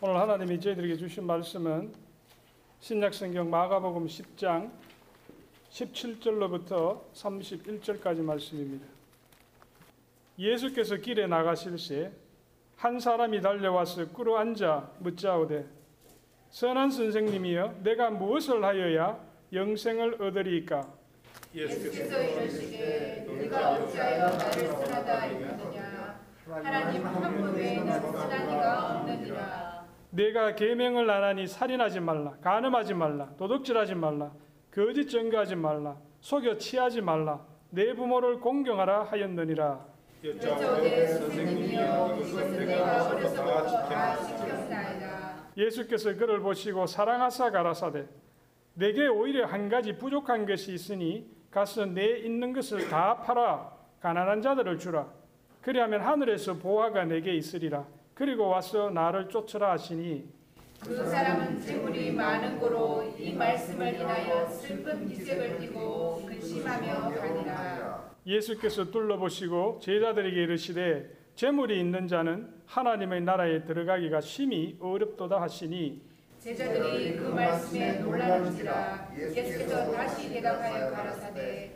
오늘 하나님이 저희들에게 주신 말씀은 신약성경 마가복음 10장 17절로부터 31절까지 말씀입니다. 예수께서 길에 나가실새 한 사람이 달려와서 꿇어 앉아 묻자오되 선한 선생님이여 내가 무엇을 하여야 영생을 얻으리이까? 예수께서 이르시되 네가 어찌하여 나를 선하다 이르느냐? 하나님 한 분 외에는 선한 이가 없느니라 내가 계명을 안 하니 살인하지 말라 간음하지 말라 도둑질하지 말라 거짓 증거하지 말라 속여 취하지 말라 내 부모를 공경하라 하였느니라. 예수께서 그를 보시고 사랑하사 가라사대 내게 오히려 한 가지 부족한 것이 있으니 가서 내 있는 것을 다 팔아 가난한 자들을 주라. 그리하면 하늘에서 보화가 내게 있으리라 그리고 와서 나를 쫓으라 하시니 그 사람은 재물이 많은 고로 이 말씀을 인하여 슬픈 기색을 띠고 근심하며 가니라. 예수께서 둘러보시고 제자들에게 이르시되 재물이 있는 자는 하나님의 나라에 들어가기가 심히 어렵도다 하시니 제자들이 그 말씀에 놀라는지라 예수께서 다시 대답하여 가라사대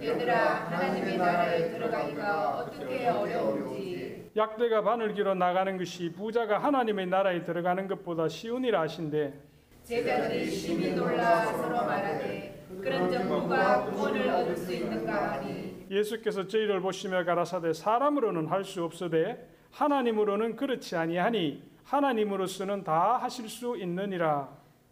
얘들아 하나님의 나라에 들어가기가 어떻게 어려운지 약대가 바늘기로 나가는 것이 부자가 하나님의 나라에 들어가는 것보다 쉬우니라 하신대 제자들이 심히 놀라 서로 말하되 그런즉 누가 구원을 얻을 수 있는가 하니? 예수께서 저희를 보시며 가라사대 사람으로는 할 수 없으되 하나님으로는 그렇지 아니하니 하나님으로서는 다 하실 수 있느니라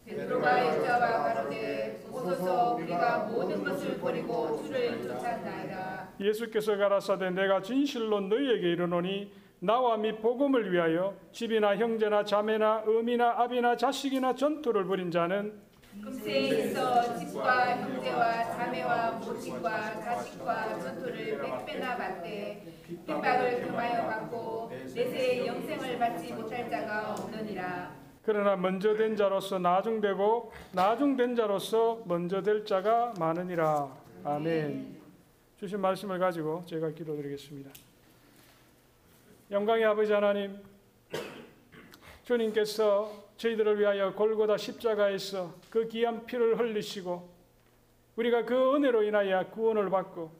베드로가 여자와 가로되 보소서 우리가 모든 것을 버리고 주를 쫓았나이다 예수께서 가라사대 내가 진실로 너희에게 이르노니 나와 및 복음을 위하여 집이나 형제나 자매나 어미나 아비나 자식이나 전투를 벌인 자는 금세에 있어 집과 형제와 자매와 모친과 자식과 전투를 백배나 받되 핍박을 금하여 받고 내세의 영생을 받지 못할 자가 없느니라 그러나 먼저 된 자로서 나중되고 나중된 자로서 먼저 될 자가 많으니라. 아멘. 주신 말씀을 가지고 제가 기도드리겠습니다. 영광의 아버지 하나님 주님께서 저희들을 위하여 골고다 십자가에서 그 귀한 피를 흘리시고 우리가 그 은혜로 인하여 구원을 받고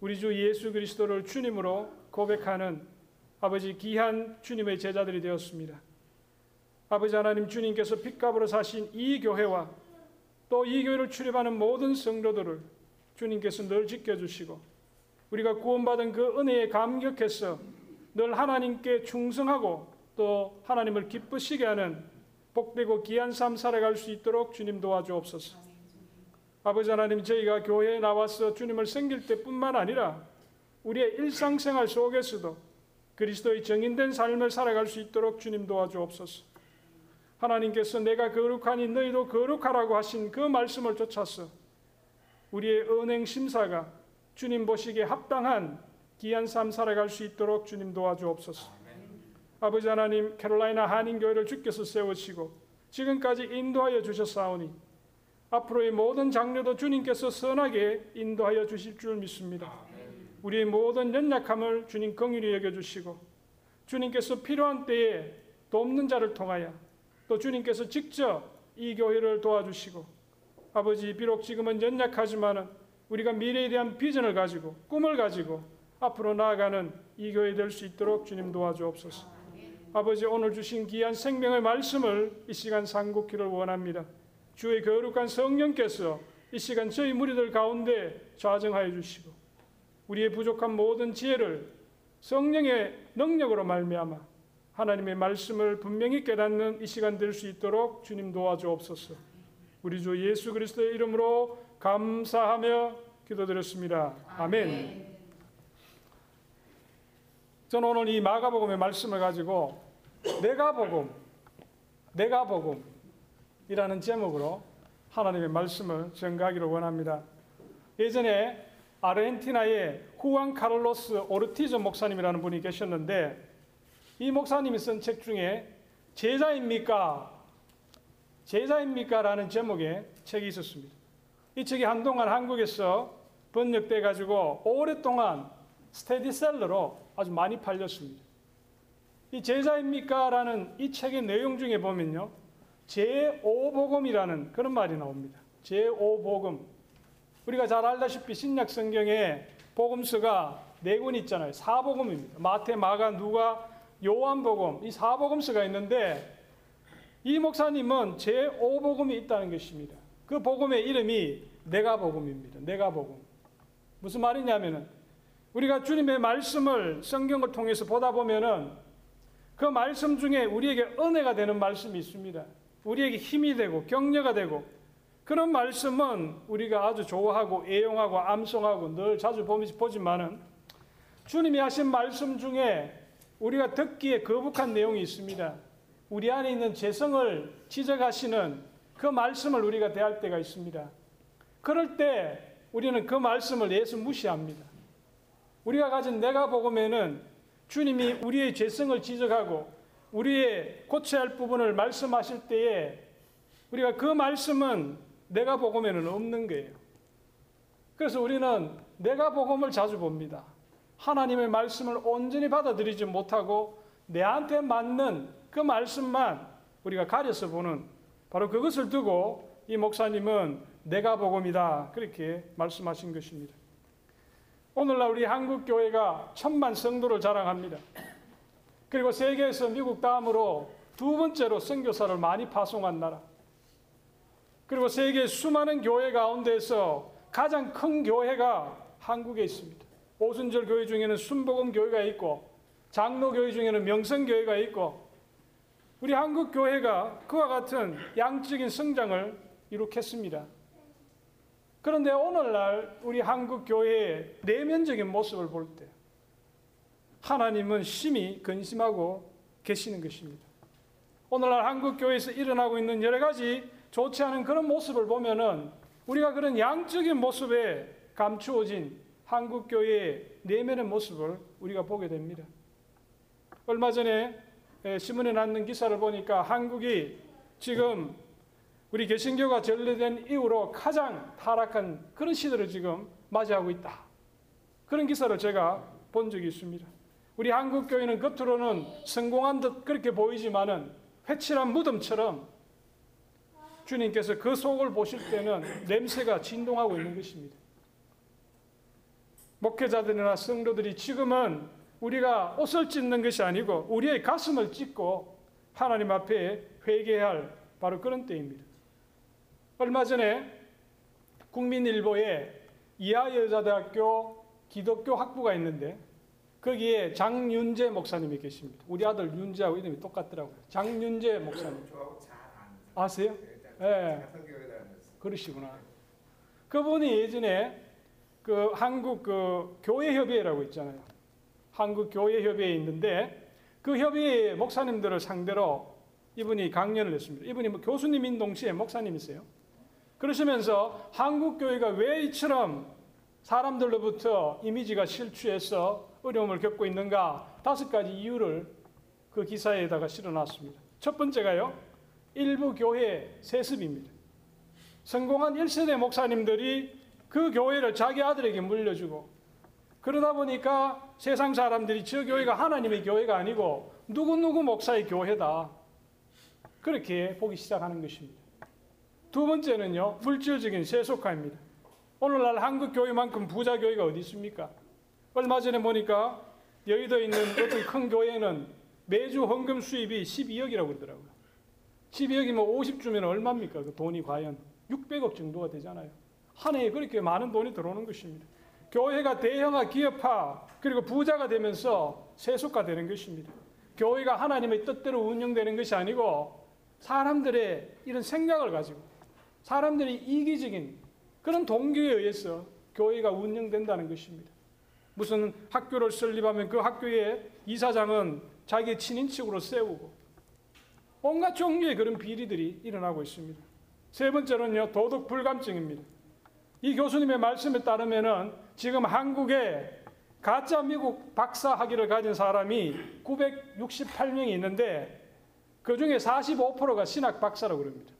우리 주 예수 그리스도를 주님으로 고백하는 아버지 귀한 주님의 제자들이 되었습니다. 아버지 하나님 주님께서 핏값으로 사신 이 교회와 또 이 교회를 출입하는 모든 성도들을 주님께서 늘 지켜주시고 우리가 구원받은 그 은혜에 감격해서 늘 하나님께 충성하고 또 하나님을 기쁘시게 하는 복되고 귀한 삶 살아갈 수 있도록 주님 도와주옵소서. 아버지 하나님 저희가 교회에 나와서 주님을 섬길 때뿐만 아니라 우리의 일상생활 속에서도 그리스도의 정인된 삶을 살아갈 수 있도록 주님 도와주옵소서. 하나님께서 내가 거룩하니 너희도 거룩하라고 하신 그 말씀을 쫓아서 우리의 은행 심사가 주님 보시기에 합당한 귀한 삶 살아갈 수 있도록 주님 도와주옵소서. 아버지 하나님 캐롤라이나 한인교회를 주께서 세우시고 지금까지 인도하여 주셨사오니 앞으로의 모든 장르도 주님께서 선하게 인도하여 주실 줄 믿습니다. 우리의 모든 연약함을 주님 긍휼히 여겨주시고 주님께서 필요한 때에 돕는 자를 통하여 또 주님께서 직접 이 교회를 도와주시고 아버지 비록 지금은 연약하지만은 우리가 미래에 대한 비전을 가지고 꿈을 가지고 앞으로 나아가는 이 교회 될 수 있도록 주님 도와주옵소서. 아버지 오늘 주신 귀한 생명의 말씀을 이 시간 상고키를 원합니다. 주의 거룩한 성령께서 이 시간 저희 무리들 가운데 좌정하여 주시고 우리의 부족한 모든 지혜를 성령의 능력으로 말미암아 하나님의 말씀을 분명히 깨닫는 이 시간 될 수 있도록 주님 도와주옵소서. 우리 주 예수 그리스도의 이름으로 감사하며 기도드렸습니다. 아멘. 저는 오늘 이 마가복음의 말씀을 가지고 내가 복음, 내가 복음이라는 제목으로 하나님의 말씀을 전가하기를 원합니다. 예전에 아르헨티나의 후안 카를로스 오르티즈 목사님이라는 분이 계셨는데 이 목사님이 쓴 책 중에 제자입니까? 제자입니까? 라는 제목의 책이 있었습니다. 이 책이 한동안 한국에서 번역돼 가지고 오랫동안 스테디셀러로 아주 많이 팔렸습니다. 이 제자입니까? 라는 이 책의 내용 중에 보면요. 제5복음이라는 그런 말이 나옵니다. 제5복음. 우리가 잘 알다시피 신약 성경에 복음서가 네 권 있잖아요. 사복음입니다. 마태, 마가, 누가, 요한복음 이 사복음서가 있는데 이 목사님은 제5복음이 있다는 것입니다. 그 복음의 이름이 내가복음입니다. 내가복음. 무슨 말이냐면은 우리가 주님의 말씀을 성경을 통해서 보다 보면은 그 말씀 중에 우리에게 은혜가 되는 말씀이 있습니다. 우리에게 힘이 되고 격려가 되고 그런 말씀은 우리가 아주 좋아하고 애용하고 암송하고 늘 자주 보지만은 주님이 하신 말씀 중에 우리가 듣기에 거북한 내용이 있습니다. 우리 안에 있는 재성을 지적하시는 그 말씀을 우리가 대할 때가 있습니다. 그럴 때 우리는 그 말씀을 예수 무시합니다. 우리가 가진 내가 복음에는 주님이 우리의 죄성을 지적하고 우리의 고쳐야 할 부분을 말씀하실 때에 우리가 그 말씀은 내가 복음에는 없는 거예요. 그래서 우리는 내가 복음을 자주 봅니다. 하나님의 말씀을 온전히 받아들이지 못하고 내한테 맞는 그 말씀만 우리가 가려서 보는 바로 그것을 두고 이 목사님은 내가 복음이다 그렇게 말씀하신 것입니다. 오늘날 우리 한국 교회가 천만 성도를 자랑합니다. 그리고 세계에서 미국 다음으로 두 번째로 선교사를 많이 파송한 나라. 그리고 세계 수많은 교회 가운데서 가장 큰 교회가 한국에 있습니다. 오순절 교회 중에는 순복음 교회가 있고 장로 교회 중에는 명성 교회가 있고 우리 한국 교회가 그와 같은 양적인 성장을 이룩했습니다. 그런데 오늘날 우리 한국 교회의 내면적인 모습을 볼 때 하나님은 심히 근심하고 계시는 것입니다. 오늘날 한국 교회에서 일어나고 있는 여러 가지 좋지 않은 그런 모습을 보면은 우리가 그런 양적인 모습에 감추어진 한국 교회의 내면의 모습을 우리가 보게 됩니다. 얼마 전에 신문에 났는 기사를 보니까 한국이 지금 우리 개신교가 전래된 이후로 가장 타락한 그런 시대를 지금 맞이하고 있다. 그런 기사를 제가 본 적이 있습니다. 우리 한국 교회는 겉으로는 성공한 듯 그렇게 보이지만은 회칠한 무덤처럼 주님께서 그 속을 보실 때는 냄새가 진동하고 있는 것입니다. 목회자들이나 성도들이 지금은 우리가 옷을 찢는 것이 아니고 우리의 가슴을 찢고 하나님 앞에 회개할 바로 그런 때입니다. 얼마 전에 국민일보에 이하여자대학교 기독교 학부가 있는데 거기에 장윤재 목사님이 계십니다. 우리 아들 윤재하고 이름이 똑같더라고요. 장윤재 목사님. 아세요? 예. 네. 그러시구나. 그분이 예전에 그 한국 그 교회 협의회라고 있잖아요. 한국 교회 협의회에 있는데 그 협의회 목사님들을 상대로 이분이 강연을 했습니다. 이분이 뭐 교수님인 동시에 목사님이세요. 그러시면서 한국 교회가 왜 이처럼 사람들로부터 이미지가 실추해서 어려움을 겪고 있는가 다섯 가지 이유를 그 기사에다가 실어놨습니다. 첫 번째가요. 일부 교회 세습입니다. 성공한 1세대 목사님들이 그 교회를 자기 아들에게 물려주고 그러다 보니까 세상 사람들이 저 교회가 하나님의 교회가 아니고 누구누구 목사의 교회다. 그렇게 보기 시작하는 것입니다. 두 번째는요, 물질적인 세속화입니다. 오늘날 한국 교회만큼 부자 교회가 어디 있습니까? 얼마 전에 보니까 여의도에 있는 어떤 큰 교회는 매주 헌금 수입이 12억이라고 그러더라고요. 12억이면 50주면 얼마입니까? 그 돈이 과연 600억 정도가 되잖아요. 한 해에 그렇게 많은 돈이 들어오는 것입니다. 교회가 대형화, 기업화, 그리고 부자가 되면서 세속화되는 것입니다. 교회가 하나님의 뜻대로 운영되는 것이 아니고 사람들의 이런 생각을 가지고 사람들이 이기적인 그런 동기에 의해서 교회가 운영된다는 것입니다. 무슨 학교를 설립하면 그 학교의 이사장은 자기 친인척으로 세우고 온갖 종류의 그런 비리들이 일어나고 있습니다. 세 번째는요, 도덕 불감증입니다. 이 교수님의 말씀에 따르면은 지금 한국에 가짜 미국 박사 학위를 가진 사람이 968명이 있는데 그 중에 45%가 신학 박사라고 그럽니다.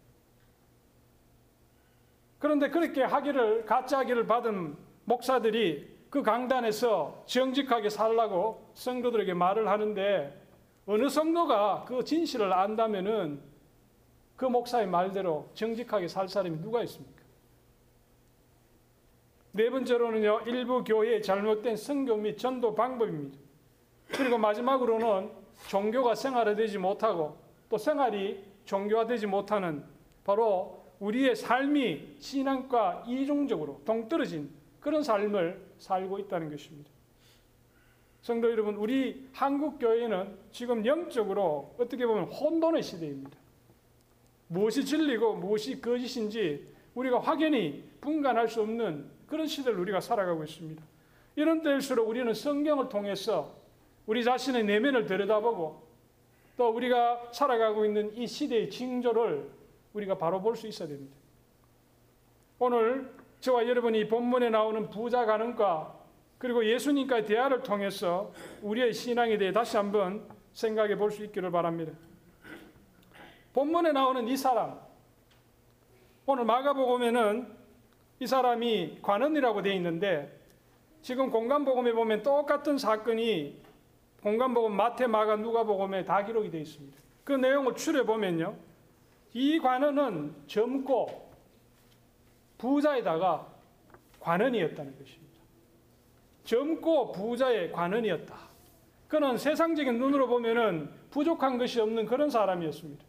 그런데 그렇게 학위를 가짜 학위를 받은 목사들이 그 강단에서 정직하게 살라고 성도들에게 말을 하는데 어느 성도가 그 진실을 안다면은 그 목사의 말대로 정직하게 살 사람이 누가 있습니까? 네 번째로는요, 일부 교회의 잘못된 선교 및 전도 방법입니다. 그리고 마지막으로는 종교가 생활화되지 못하고 또 생활이 종교화되지 못하는 바로 우리의 삶이 신앙과 이중적으로 동떨어진 그런 삶을 살고 있다는 것입니다. 성도 여러분, 우리 한국 교회는 지금 영적으로 어떻게 보면 혼돈의 시대입니다. 무엇이 진리고 무엇이 거짓인지 우리가 확연히 분간할 수 없는 그런 시대를 우리가 살아가고 있습니다. 이런 때일수록 우리는 성경을 통해서 우리 자신의 내면을 들여다보고 또 우리가 살아가고 있는 이 시대의 징조를 우리가 바로 볼 수 있어야 됩니다. 오늘 저와 여러분이 본문에 나오는 부자 가능과 그리고 예수님과의 대화를 통해서 우리의 신앙에 대해 다시 한번 생각해 볼 수 있기를 바랍니다. 본문에 나오는 이 사람, 오늘 마가복음에는 이 사람이 관원이라고 되어 있는데 지금 공간복음에 보면 똑같은 사건이 공간복음 마태, 마가, 누가복음에 다 기록이 되어 있습니다. 그 내용을 추려 보면요, 이 관원은 젊고 부자에다가 관원이었다는 것입니다. 젊고 부자의 관원이었다. 그는 세상적인 눈으로 보면은 부족한 것이 없는 그런 사람이었습니다.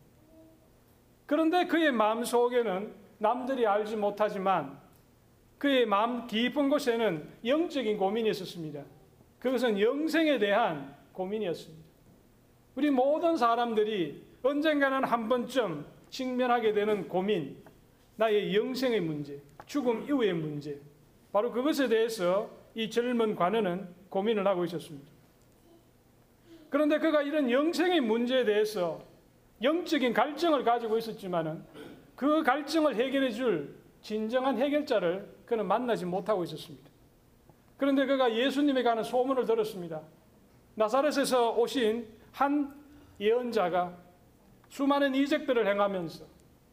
그런데 그의 마음 속에는 남들이 알지 못하지만 그의 마음 깊은 곳에는 영적인 고민이 있었습니다. 그것은 영생에 대한 고민이었습니다. 우리 모든 사람들이 언젠가는 한 번쯤 직면하게 되는 고민, 나의 영생의 문제, 죽음 이후의 문제, 바로 그것에 대해서 이 젊은 관원은 고민을 하고 있었습니다. 그런데 그가 이런 영생의 문제에 대해서 영적인 갈증을 가지고 있었지만은 그 갈증을 해결해 줄 진정한 해결자를 그는 만나지 못하고 있었습니다. 그런데 그가 예수님에 관한 소문을 들었습니다. 나사렛에서 오신 한 예언자가 수많은 이적들을 행하면서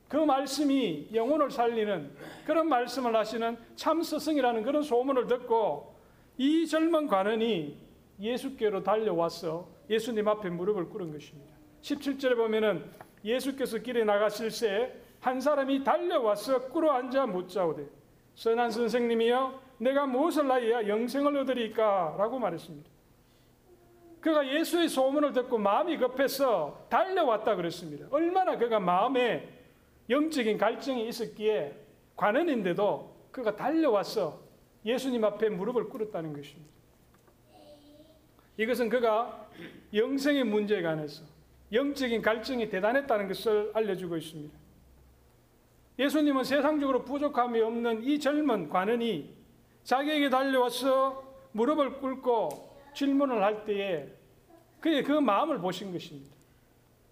그 말씀이 영혼을 살리는 그런 말씀을 하시는 참 스승이라는 그런 소문을 듣고 이 젊은 관원이 예수께로 달려와서 예수님 앞에 무릎을 꿇은 것입니다. 17절에 보면은 예수께서 길에 나가실 새한 사람이 달려와서 꿇어 앉아 묻자오되 선한 선생님이여 내가 무엇을 하여야 영생을 얻으리까? 라고 말했습니다. 그가 예수의 소문을 듣고 마음이 급해서 달려왔다 그랬습니다. 얼마나 그가 마음에 영적인 갈증이 있었기에 관원인데도 그가 달려와서 예수님 앞에 무릎을 꿇었다는 것입니다. 이것은 그가 영생의 문제에 관해서 영적인 갈증이 대단했다는 것을 알려주고 있습니다. 예수님은 세상적으로 부족함이 없는 이 젊은 관원이 자기에게 달려와서 무릎을 꿇고 질문을 할 때에 그의 그 마음을 보신 것입니다.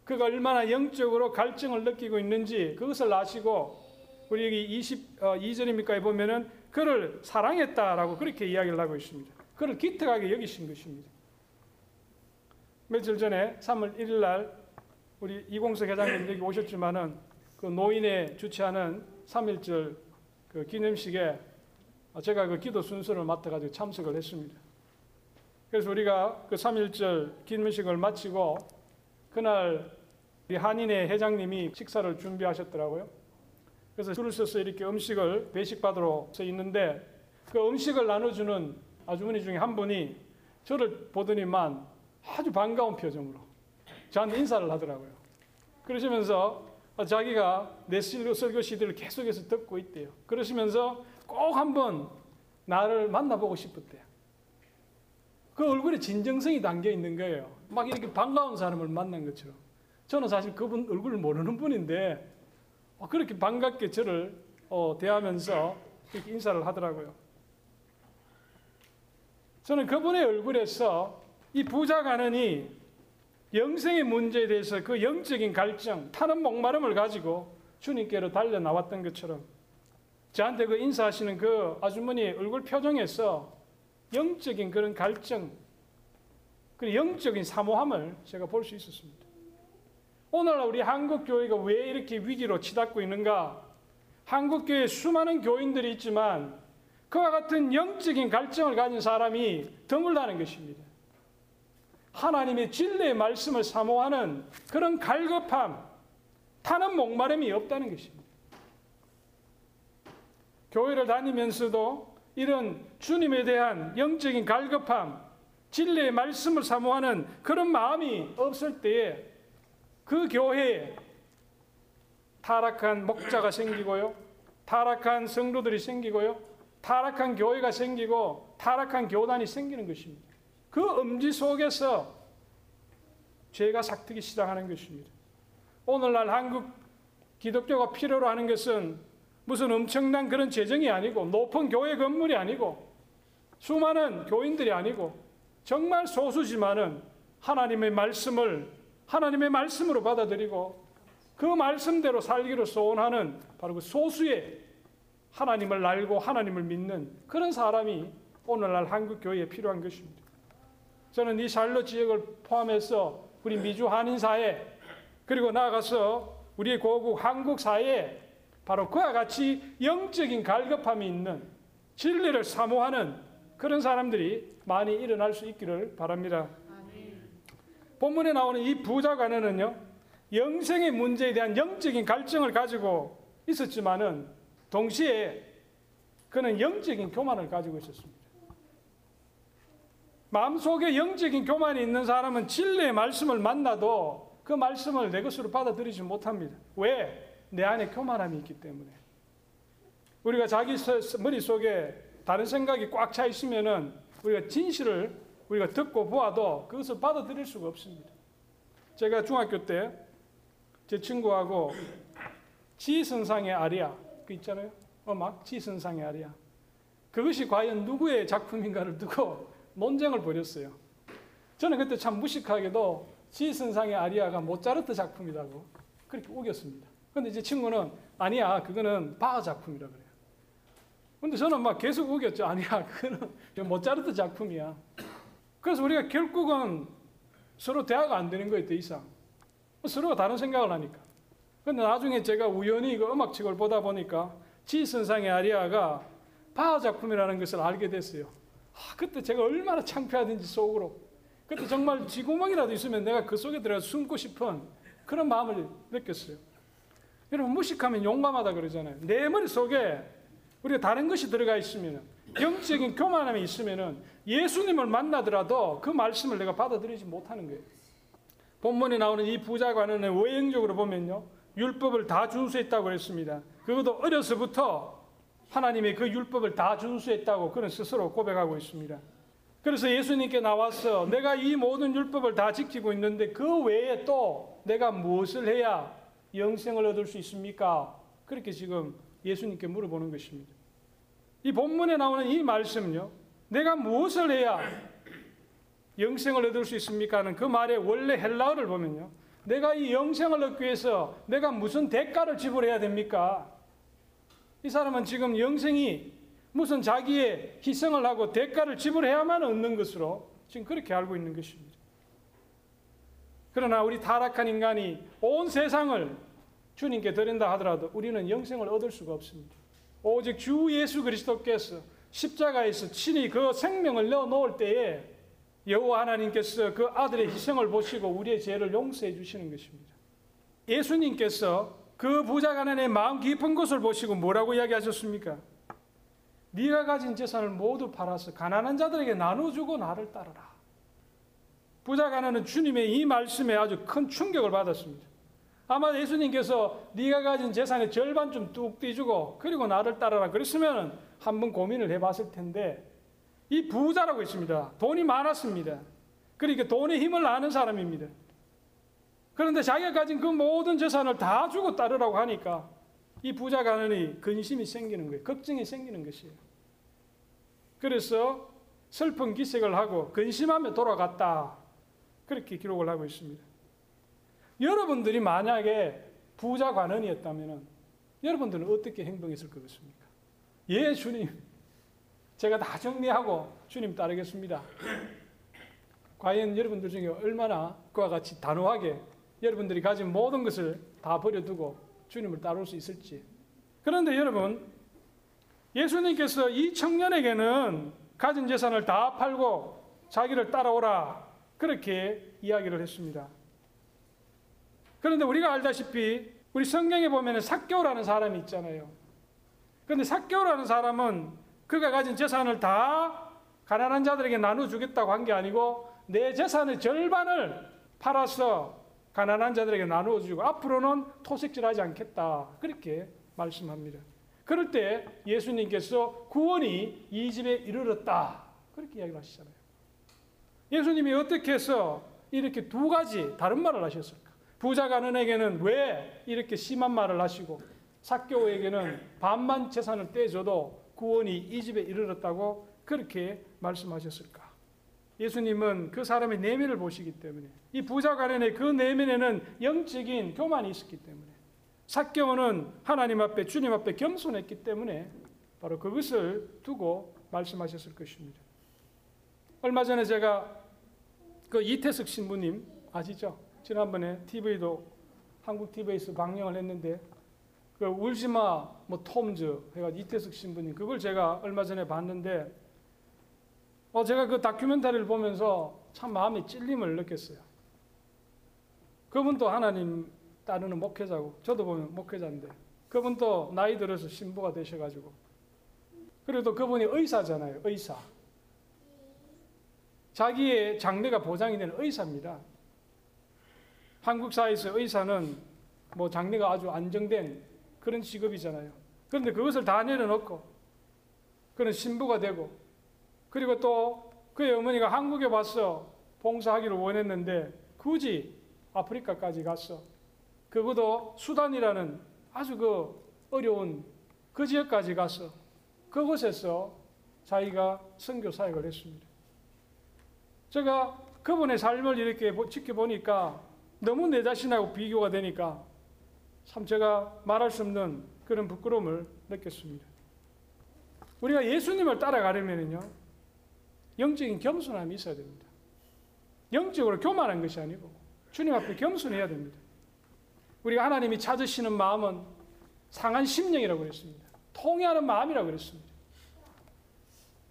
그가 얼마나 영적으로 갈증을 느끼고 있는지 그것을 아시고 우리 여기 22절입니까 보면은 그를 사랑했다라고 그렇게 이야기를 하고 있습니다. 그를 기특하게 여기신 것입니다. 며칠 전에 3월 1일 날 우리 이공석 회장님 여기 오셨지만은 그 노인에 주최하는 3.1절 그 기념식에 제가 그 기도 순서를 맡아가지고 참석을 했습니다. 그래서 우리가 그 3.1절 기념식을 마치고 그날 우리 한인회 회장님이 식사를 준비하셨더라고요. 그래서 줄을 서서 이렇게 음식을 배식받으러 서 있는데 그 음식을 나눠주는 아주머니 중에 한 분이 저를 보더니만 아주 반가운 표정으로 저한테 인사를 하더라고요. 그러시면서 자기가 내 설교 시대를 계속해서 듣고 있대요. 그러시면서 꼭 한번 나를 만나보고 싶었대요. 그 얼굴에 진정성이 담겨 있는 거예요. 막 이렇게 반가운 사람을 만난 것처럼. 저는 사실 그분 얼굴을 모르는 분인데 어, 그렇게 반갑게 저를 어, 대하면서 이렇게 인사를 하더라고요. 저는 그분의 얼굴에서 이 부자 가는이 영생의 문제에 대해서 그 영적인 갈증, 타는 목마름을 가지고 주님께로 달려 나왔던 것처럼 저한테 그 인사하시는 그 아주머니의 얼굴 표정에서 영적인 그런 갈증, 그 영적인 사모함을 제가 볼 수 있었습니다. 오늘 우리 한국 교회가 왜 이렇게 위기로 치닫고 있는가? 한국 교회 수많은 교인들이 있지만 그와 같은 영적인 갈증을 가진 사람이 드물다는 것입니다. 하나님의 진리의 말씀을 사모하는 그런 갈급함, 타는 목마름이 없다는 것입니다. 교회를 다니면서도 이런 주님에 대한 영적인 갈급함, 진리의 말씀을 사모하는 그런 마음이 없을 때에 그 교회에 타락한 목자가 생기고요. 타락한 성도들이 생기고요. 타락한 교회가 생기고 타락한 교단이 생기는 것입니다. 그 음지 속에서 죄가 삭트기 시작하는 것입니다. 오늘날 한국 기독교가 필요로 하는 것은 무슨 엄청난 그런 재정이 아니고 높은 교회 건물이 아니고 수많은 교인들이 아니고 정말 소수지만은 하나님의 말씀을 하나님의 말씀으로 받아들이고 그 말씀대로 살기로 소원하는 바로 그 소수의 하나님을 알고 하나님을 믿는 그런 사람이 오늘날 한국 교회에 필요한 것입니다. 저는 이 샬롯 지역을 포함해서 우리 미주 한인 사회 그리고 나아가서 우리의 고국 한국 사회에 바로 그와 같이 영적인 갈급함이 있는 진리를 사모하는 그런 사람들이 많이 일어날 수 있기를 바랍니다. 본문에 나오는 이 부자관은요 영생의 문제에 대한 영적인 갈증을 가지고 있었지만은 동시에 그는 영적인 교만을 가지고 있었습니다. 마음속에 영적인 교만이 있는 사람은 진리의 말씀을 만나도 그 말씀을 내 것으로 받아들이지 못합니다. 왜? 내 안에 교만함이 있기 때문에. 우리가 자기 머릿속에 다른 생각이 꽉 차 있으면은 우리가 진실을 우리가 듣고 보아도 그것을 받아들일 수가 없습니다. 제가 중학교 때 제 친구하고 지선상의 아리아 그 있잖아요. 음악 지선상의 아리아. 그것이 과연 누구의 작품인가를 두고 논쟁을 벌였어요. 저는 그때 참 무식하게도 지선상의 아리아가 모차르트 작품이라고 그렇게 우겼습니다. 근데 제 친구는 아니야 그거는 바하 작품이라 그래요. 근데 저는 막 계속 우겼죠. 아니야 그거는 모차르트 작품이야. 그래서 우리가 결국은 서로 대화가 안 되는 거예요 더 이상. 서로가 다른 생각을 하니까. 근데 나중에 제가 우연히 그 음악책을 보다 보니까 지선상의 아리아가 바하 작품이라는 것을 알게 됐어요. 아, 그때 제가 얼마나 창피하든지 속으로. 그때 정말 쥐구멍이라도 있으면 내가 그 속에 들어가 숨고 싶은 그런 마음을 느꼈어요. 여러분 무식하면 용감하다 그러잖아요. 내 머릿속에 우리가 다른 것이 들어가 있으면 영적인 교만함이 있으면 예수님을 만나더라도 그 말씀을 내가 받아들이지 못하는 거예요. 본문에 나오는 이 부자관은 외형적으로 보면요. 율법을 다 준수했다고 했습니다. 그것도 어려서부터 하나님의 그 율법을 다 준수했다고 그는 스스로 고백하고 있습니다. 그래서 예수님께 나와서 내가 이 모든 율법을 다 지키고 있는데 그 외에 또 내가 무엇을 해야 영생을 얻을 수 있습니까? 그렇게 지금 예수님께 물어보는 것입니다. 이 본문에 나오는 이 말씀은요. 내가 무엇을 해야 영생을 얻을 수 있습니까? 하는 그 말의 원래 헬라어를 보면요. 내가 이 영생을 얻기 위해서 내가 무슨 대가를 지불해야 됩니까? 이 사람은 지금 영생이 무슨 자기의 희생을 하고 대가를 지불해야만 얻는 것으로 지금 그렇게 알고 있는 것입니다. 그러나 우리 타락한 인간이 온 세상을 주님께 드린다 하더라도 우리는 영생을 얻을 수가 없습니다. 오직 주 예수 그리스도께서 십자가에서 친히 그 생명을 내어 놓을 때에 여호와 하나님께서 그 아들의 희생을 보시고 우리의 죄를 용서해 주시는 것입니다. 예수님께서 그 부자 가난의 마음 깊은 것을 보시고 뭐라고 이야기하셨습니까? 네가 가진 재산을 모두 팔아서 가난한 자들에게 나눠주고 나를 따르라. 부자 가난은 주님의 이 말씀에 아주 큰 충격을 받았습니다. 아마 예수님께서 네가 가진 재산의 절반 좀 뚝 떼주고 그리고 나를 따르라 그랬으면 한번 고민을 해봤을 텐데 이 부자라고 있습니다. 돈이 많았습니다. 그러니까 돈의 힘을 아는 사람입니다. 그런데 자기가 가진 그 모든 재산을 다 주고 따르라고 하니까 이 부자 가난이 근심이 생기는 거예요. 걱정이 생기는 것이에요. 그래서 슬픈 기색을 하고 근심하며 돌아갔다. 그렇게 기록을 하고 있습니다. 여러분들이 만약에 부자 관원이었다면 여러분들은 어떻게 행동했을 것 같습니까? 예, 주님. 제가 다 정리하고 주님 따르겠습니다. 과연 여러분들 중에 얼마나 그와 같이 단호하게 여러분들이 가진 모든 것을 다 버려두고 주님을 따를 수 있을지. 그런데 여러분, 예수님께서 이 청년에게는 가진 재산을 다 팔고 자기를 따라오라 그렇게 이야기를 했습니다. 그런데 우리가 알다시피 우리 성경에 보면 삭개오라는 사람이 있잖아요. 그런데 삭개오라는 사람은 그가 가진 재산을 다 가난한 자들에게 나눠주겠다고 한 게 아니고 내 재산의 절반을 팔아서 가난한 자들에게 나누어 주고 앞으로는 토색질하지 않겠다. 그렇게 말씀합니다. 그럴 때 예수님께서 구원이 이 집에 이르렀다. 그렇게 이야기를 하시잖아요. 예수님이 어떻게 해서 이렇게 두 가지 다른 말을 하셨을까? 부자 가난에게는 왜 이렇게 심한 말을 하시고 삭개오에게는 반만 재산을 떼줘도 구원이 이 집에 이르렀다고 그렇게 말씀하셨을까? 예수님은 그 사람의 내면을 보시기 때문에 이 부자 가련의 그 내면에는 영적인 교만이 있었기 때문에 삭개오는 하나님 앞에 주님 앞에 겸손했기 때문에 바로 그것을 두고 말씀하셨을 것입니다. 얼마 전에 제가 그 이태석 신부님 아시죠? 지난번에 TV도 한국 TV에서 방영을 했는데 그 울지마 뭐 톰즈 해가지고 이태석 신부님 그걸 제가 얼마 전에 봤는데 어 제가 그 다큐멘터리를 보면서 참 마음에 찔림을 느꼈어요. 그분도 하나님 따르는 목회자고 저도 보면 목회자인데 그분도 나이 들어서 신부가 되셔가지고. 그래도 그분이 의사잖아요 의사. 자기의 장래가 보장이 되는 의사입니다. 한국 사회에서 의사는 뭐 장래가 아주 안정된 그런 직업이잖아요. 그런데 그것을 다 내려놓고 그런 신부가 되고 그리고 또 그의 어머니가 한국에 와서 봉사하기를 원했는데 굳이 아프리카까지 갔어. 그것도 수단이라는 아주 그 어려운 그 지역까지 가서 그곳에서 자기가 선교 사역을 했습니다. 제가 그분의 삶을 이렇게 지켜보니까 너무 내 자신하고 비교가 되니까 참 제가 말할 수 없는 그런 부끄러움을 느꼈습니다. 우리가 예수님을 따라가려면요, 영적인 겸손함이 있어야 됩니다. 영적으로 교만한 것이 아니고 주님 앞에 겸손해야 됩니다. 우리가 하나님이 찾으시는 마음은 상한 심령이라고 그랬습니다. 통해하는 마음이라고 그랬습니다.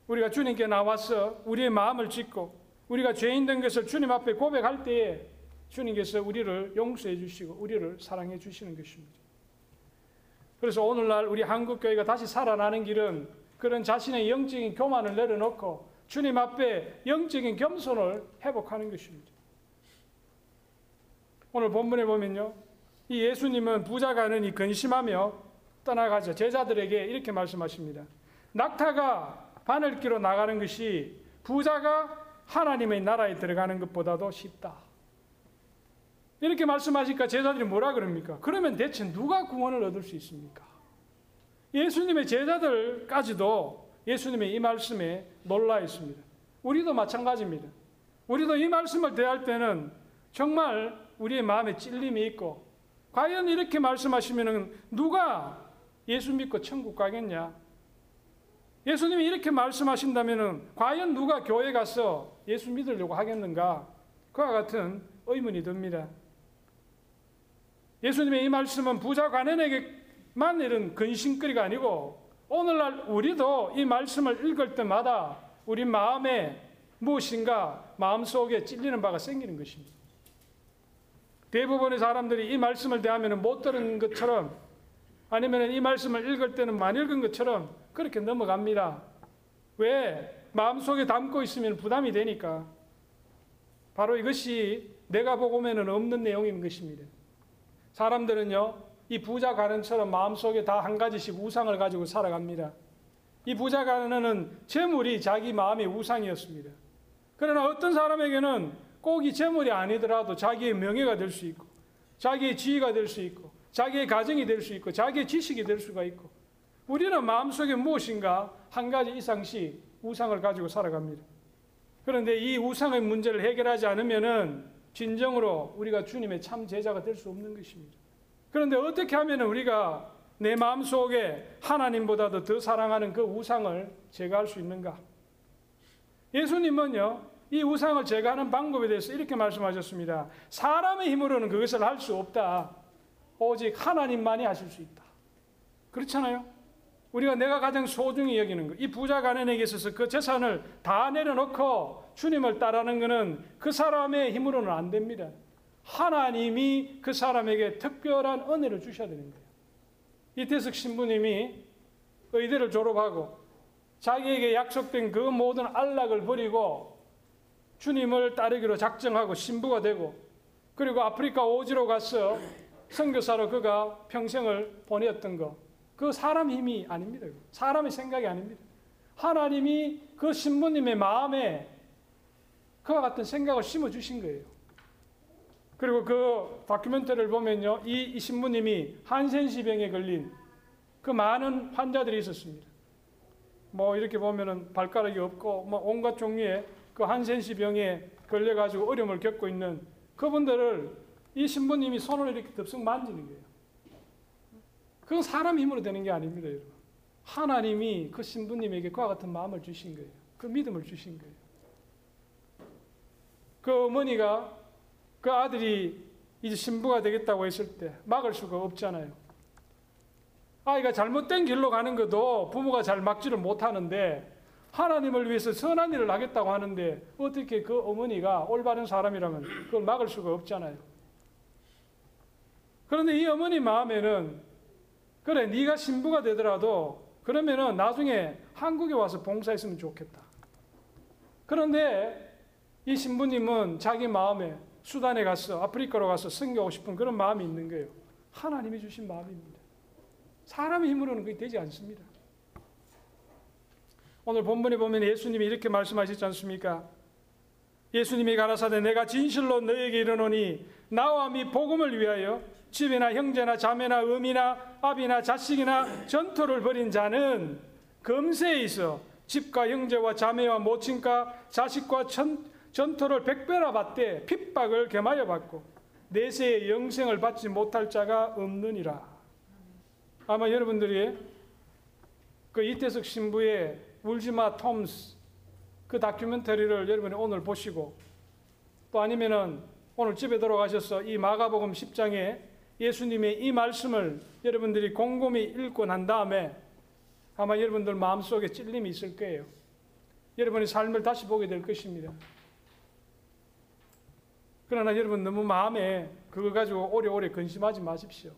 우리가 주님께 나와서 우리의 마음을 짓고 우리가 죄인 된 것을 주님 앞에 고백할 때에 주님께서 우리를 용서해 주시고 우리를 사랑해 주시는 것입니다. 그래서 오늘날 우리 한국 교회가 다시 살아나는 길은 그런 자신의 영적인 교만을 내려놓고 주님 앞에 영적인 겸손을 회복하는 것입니다. 오늘 본문에 보면요. 이 예수님은 부자 가는이 근심하며 떠나가자 제자들에게 이렇게 말씀하십니다. 낙타가 바늘기로 나가는 것이 부자가 하나님의 나라에 들어가는 것보다도 쉽다. 이렇게 말씀하시니까 제자들이 뭐라 그럽니까? 그러면 대체 누가 구원을 얻을 수 있습니까? 예수님의 제자들까지도 예수님의 이 말씀에 놀라 있습니다. 우리도 마찬가지입니다. 우리도 이 말씀을 대할 때는 정말 우리의 마음에 찔림이 있고 과연 이렇게 말씀하시면 누가 예수 믿고 천국 가겠냐? 예수님이 이렇게 말씀하신다면 과연 누가 교회 가서 예수 믿으려고 하겠는가? 그와 같은 의문이 듭니다. 예수님의 이 말씀은 부자 관원에게만 이런 근심거리가 아니고 오늘날 우리도 이 말씀을 읽을 때마다 우리 마음에 무엇인가 마음속에 찔리는 바가 생기는 것입니다. 대부분의 사람들이 이 말씀을 대하면 못 들은 것처럼 아니면 이 말씀을 읽을 때는 많이 읽은 것처럼 그렇게 넘어갑니다. 왜? 마음속에 담고 있으면 부담이 되니까. 바로 이것이 내가 보고면은 없는 내용인 것입니다. 사람들은요, 이 부자 가는처럼 마음속에 다 한 가지씩 우상을 가지고 살아갑니다. 이 부자 가는은 재물이 자기 마음의 우상이었습니다. 그러나 어떤 사람에게는 꼭 이 재물이 아니더라도 자기의 명예가 될 수 있고, 자기의 지위가 될 수 있고, 자기의 가정이 될 수 있고, 자기의 지식이 될 수가 있고, 우리는 마음속에 무엇인가 한 가지 이상씩 우상을 가지고 살아갑니다. 그런데 이 우상의 문제를 해결하지 않으면은 진정으로 우리가 주님의 참 제자가 될 수 없는 것입니다. 그런데 어떻게 하면 우리가 내 마음 속에 하나님보다도 더 사랑하는 그 우상을 제거할 수 있는가? 예수님은요, 이 우상을 제거하는 방법에 대해서 이렇게 말씀하셨습니다. 사람의 힘으로는 그것을 할 수 없다. 오직 하나님만이 하실 수 있다. 그렇잖아요? 우리가 내가 가장 소중히 여기는 것. 이 부자 가난에게 있어서 그 재산을 다 내려놓고 주님을 따르는 것은 그 사람의 힘으로는 안 됩니다. 하나님이 그 사람에게 특별한 은혜를 주셔야 되는 거예요. 이태석 신부님이 의대를 졸업하고 자기에게 약속된 그 모든 안락을 버리고 주님을 따르기로 작정하고 신부가 되고 그리고 아프리카 오지로 가서 선교사로 그가 평생을 보냈던 거. 그 사람 힘이 아닙니다. 사람의 생각이 아닙니다. 하나님이 그 신부님의 마음에 그와 같은 생각을 심어 주신 거예요. 그리고 그 다큐멘터리를 보면요. 이, 이 신부님이 한센시병에 걸린 그 많은 환자들이 있었습니다. 뭐 이렇게 보면은 발가락이 없고 뭐 온갖 종류의 그 한센시 병에 걸려 가지고 어려움을 겪고 있는 그분들을 이 신부님이 손을 이렇게 덥석 만지는 거예요. 그건 사람 힘으로 되는 게 아닙니다, 여러분. 하나님이 그 신부님에게 그와 같은 마음을 주신 거예요. 그 믿음을 주신 거예요. 그 어머니가 그 아들이 이제 신부가 되겠다고 했을 때 막을 수가 없잖아요. 아이가 잘못된 길로 가는 것도 부모가 잘 막지를 못하는데 하나님을 위해서 선한 일을 하겠다고 하는데 어떻게 그 어머니가 올바른 사람이라면 그걸 막을 수가 없잖아요. 그런데 이 어머니 마음에는 그래 네가 신부가 되더라도 그러면은 나중에 한국에 와서 봉사했으면 좋겠다. 그런데 이 신부님은 자기 마음에 수단에 가서 아프리카로 가서 섬겨오고 싶은 그런 마음이 있는 거예요. 하나님이 주신 마음입니다. 사람의 힘으로는 그게 되지 않습니다. 오늘 본문에 보면 예수님이 이렇게 말씀하시지 않습니까? 예수님이 가라사대 내가 진실로 너에게 이르노니 나와 미 복음을 위하여 집이나 형제나 자매나 음이나 아비나 자식이나 전토를 벌인 자는 금세에 있어 집과 형제와 자매와 모친과 자식과 전, 전토를 백배나 받되 핍박을 겸하여 받고 내세의 영생을 받지 못할 자가 없느니라. 아마 여러분들이 그 이태석 신부의 울지마 톰스 그 다큐멘터리를 여러분이 오늘 보시고 또 아니면은 오늘 집에 들어가셔서 이 마가복음 10장에 예수님의 이 말씀을 여러분들이 곰곰이 읽고 난 다음에 아마 여러분들 마음속에 찔림이 있을 거예요. 여러분의 삶을 다시 보게 될 것입니다. 그러나 여러분 너무 마음에 그거 가지고 오래오래 근심하지 마십시오.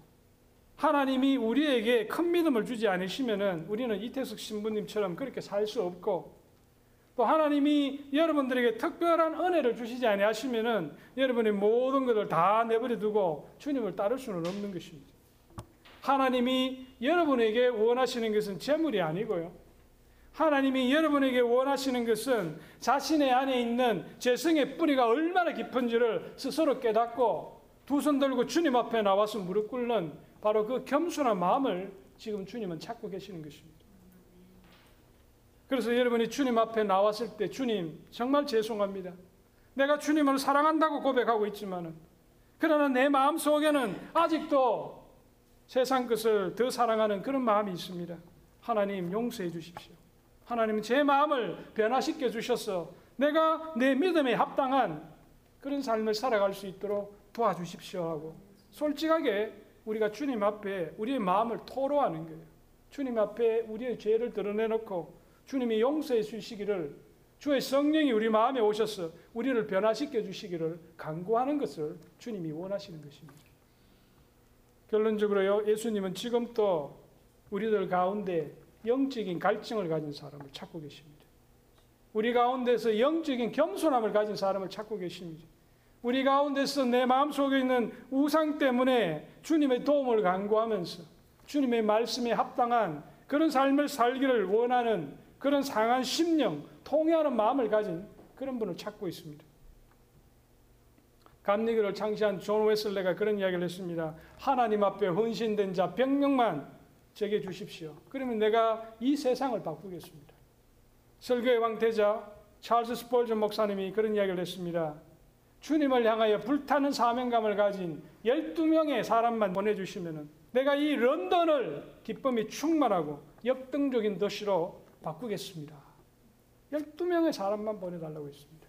하나님이 우리에게 큰 믿음을 주지 않으시면은 우리는 이태석 신부님처럼 그렇게 살 수 없고 또 하나님이 여러분들에게 특별한 은혜를 주시지 아니하시면은 여러분의 모든 것을 다 내버려 두고 주님을 따를 수는 없는 것입니다. 하나님이 여러분에게 원하시는 것은 재물이 아니고요. 하나님이 여러분에게 원하시는 것은 자신의 안에 있는 재성의 뿌리가 얼마나 깊은지를 스스로 깨닫고 두 손 들고 주님 앞에 나와서 무릎 꿇는 바로 그 겸손한 마음을 지금 주님은 찾고 계시는 것입니다. 그래서 여러분이 주님 앞에 나왔을 때 주님 정말 죄송합니다. 내가 주님을 사랑한다고 고백하고 있지만은 그러나 내 마음 속에는 아직도 세상 것을 더 사랑하는 그런 마음이 있습니다. 하나님 용서해 주십시오. 하나님 제 마음을 변화시켜 주셔서 내가 내 믿음에 합당한 그런 삶을 살아갈 수 있도록 도와주십시오 하고 솔직하게 우리가 주님 앞에 우리의 마음을 토로하는 거예요. 주님 앞에 우리의 죄를 드러내놓고 주님이 용서해 주시기를 주의 성령이 우리 마음에 오셔서 우리를 변화시켜 주시기를 간구하는 것을 주님이 원하시는 것입니다. 결론적으로요, 예수님은 지금 또 우리들 가운데 영적인 갈증을 가진 사람을 찾고 계십니다. 우리 가운데서 영적인 겸손함을 가진 사람을 찾고 계십니다. 우리 가운데서 내 마음속에 있는 우상 때문에 주님의 도움을 간구하면서 주님의 말씀에 합당한 그런 삶을 살기를 원하는 그런 상한 심령, 통해하는 마음을 가진 그런 분을 찾고 있습니다. 감리교를 창시한 존 웨슬레가 그런 이야기를 했습니다. 하나님 앞에 헌신된 자 100명만 제게 주십시오. 그러면 내가 이 세상을 바꾸겠습니다. 설교의 왕태자 찰스 스펄전 목사님이 그런 이야기를 했습니다. 주님을 향하여 불타는 사명감을 가진 12명의 사람만 보내주시면 내가 이 런던을 기쁨이 충만하고 역동적인 도시로 바꾸겠습니다. 12명의 사람만 보내달라고 했습니다.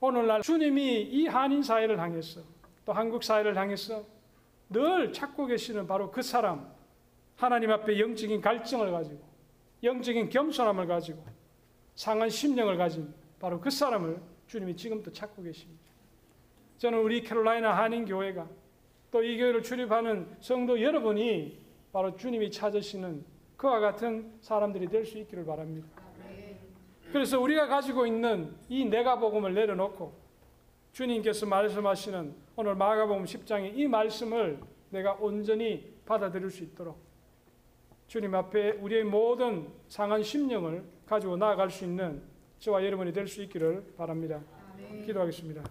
오늘날 주님이 이 한인 사회를 향해서 또 한국 사회를 향해서 늘 찾고 계시는 바로 그 사람, 하나님 앞에 영적인 갈증을 가지고 영적인 겸손함을 가지고 상한 심령을 가진 바로 그 사람을 주님이 지금도 찾고 계십니다. 저는 우리 캐롤라이나 한인교회가 또 이 교회를 출입하는 성도 여러분이 바로 주님이 찾으시는 그와 같은 사람들이 될 수 있기를 바랍니다. 그래서 우리가 가지고 있는 이 내가 복음을 내려놓고 주님께서 말씀하시는 오늘 마가복음 10장의 이 말씀을 내가 온전히 받아들일 수 있도록 주님 앞에 우리의 모든 상한 심령을 가지고 나아갈 수 있는 저와 여러분이 될 수 있기를 바랍니다. 기도하겠습니다.